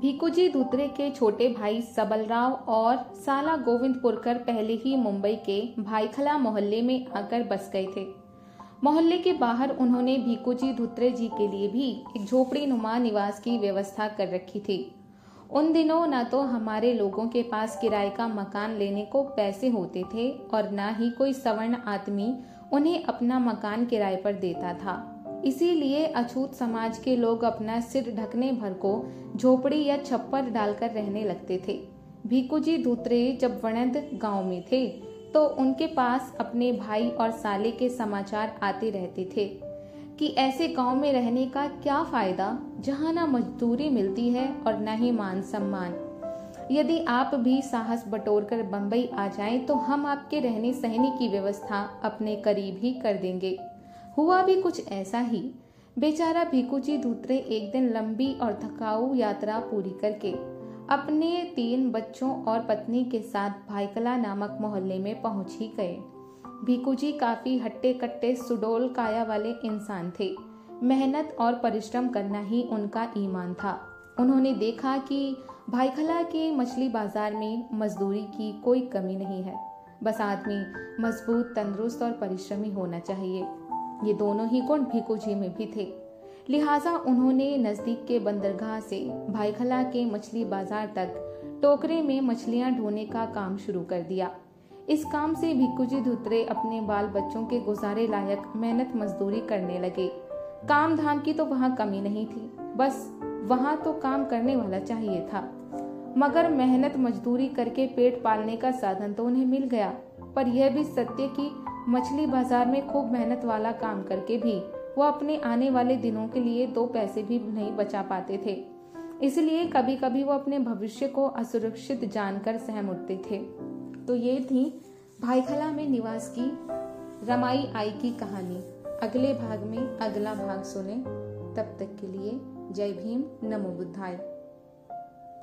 भीकुजी दूतरे के छोटे भाई सबलराव और साला गोविंदपुरकर पहले ही मुंबई के भाईखला मोहल्ले में आकर बस गए थे। मोहल्ले के बाहर उन्होंने भीकुजी धुत्रे जी के लिए भी एक झोपड़ी नुमा निवास की व्यवस्था कर रखी थी। उन दिनों न तो हमारे लोगों के पास किराए का मकान लेने को पैसे होते थे और न ही कोई सवर्ण आदमी उन्हें अपना मकान किराए पर देता था। इसीलिए अछूत समाज के लोग अपना सिर ढकने भर को झोपड़ी या छप्पर डालकर रहने लगते थे। भीकुजी दूतरे जब वणंद गाँव में थे तो उनके पास अपने भाई और साले के समाचार आते रहते थे कि ऐसे गाँव में रहने का क्या फ़ायदा, जहाँ ना मजदूरी मिलती है और न ही मान सम्मान। यदि आप भी साहस बटोर कर बम्बई आ जाएँ तो हम आपके रहने सहने की व्यवस्था अपने करीब ही कर देंगे। हुआ भी कुछ ऐसा ही, बेचारा भिकुजी दूतरे एक दिन लंबी और थकाऊ यात्रा पूरी करके अपने तीन बच्चों और पत्नी के साथ भाईकला नामक मोहल्ले में पहुँच ही गए। भिकुजी काफ़ी हट्टे कट्टे सुडोल काया वाले इंसान थे। मेहनत और परिश्रम करना ही उनका ईमान था। उन्होंने देखा कि भाईखला के मछली बाज़ार में मजदूरी की कोई कमी नहीं है। बस आदमी मज़बूत, तंदुरुस्त और परिश्रमी होना चाहिए। ये दोनों ही गुण भिकुजी में भी थे। लिहाजा उन्होंने नज़दीक के बंदरगाह से भाईखला के मछली बाज़ार तक टोकरे में मछलियाँ ढोने का काम शुरू कर दिया। इस काम से भिक्कुजी धुतरे अपने बाल बच्चों के गुजारे लायक मेहनत मजदूरी करने लगे। काम धाम की तो वहाँ कमी नहीं थी, बस वहाँ तो काम करने वाला चाहिए था। मगर मेहनत मजदूरी करके पेट पालने का साधन तो उन्हें मिल गया, पर यह भी सत्य कि मछली बाज़ार में खूब मेहनत वाला काम करके भी, वो अपने आने वाले दिनों के लिए दो पैसे भी नहीं बचा पाते थे। इसलिए कभी कभी वो अपने भविष्य को असुरक्षित जानकर सहम उठते थे। तो ये थी भाईखला में निवास की रमाई आई की कहानी। अगले भाग में अगला भाग सुने, तब तक के लिए जय भीम, नमो बुद्धाय।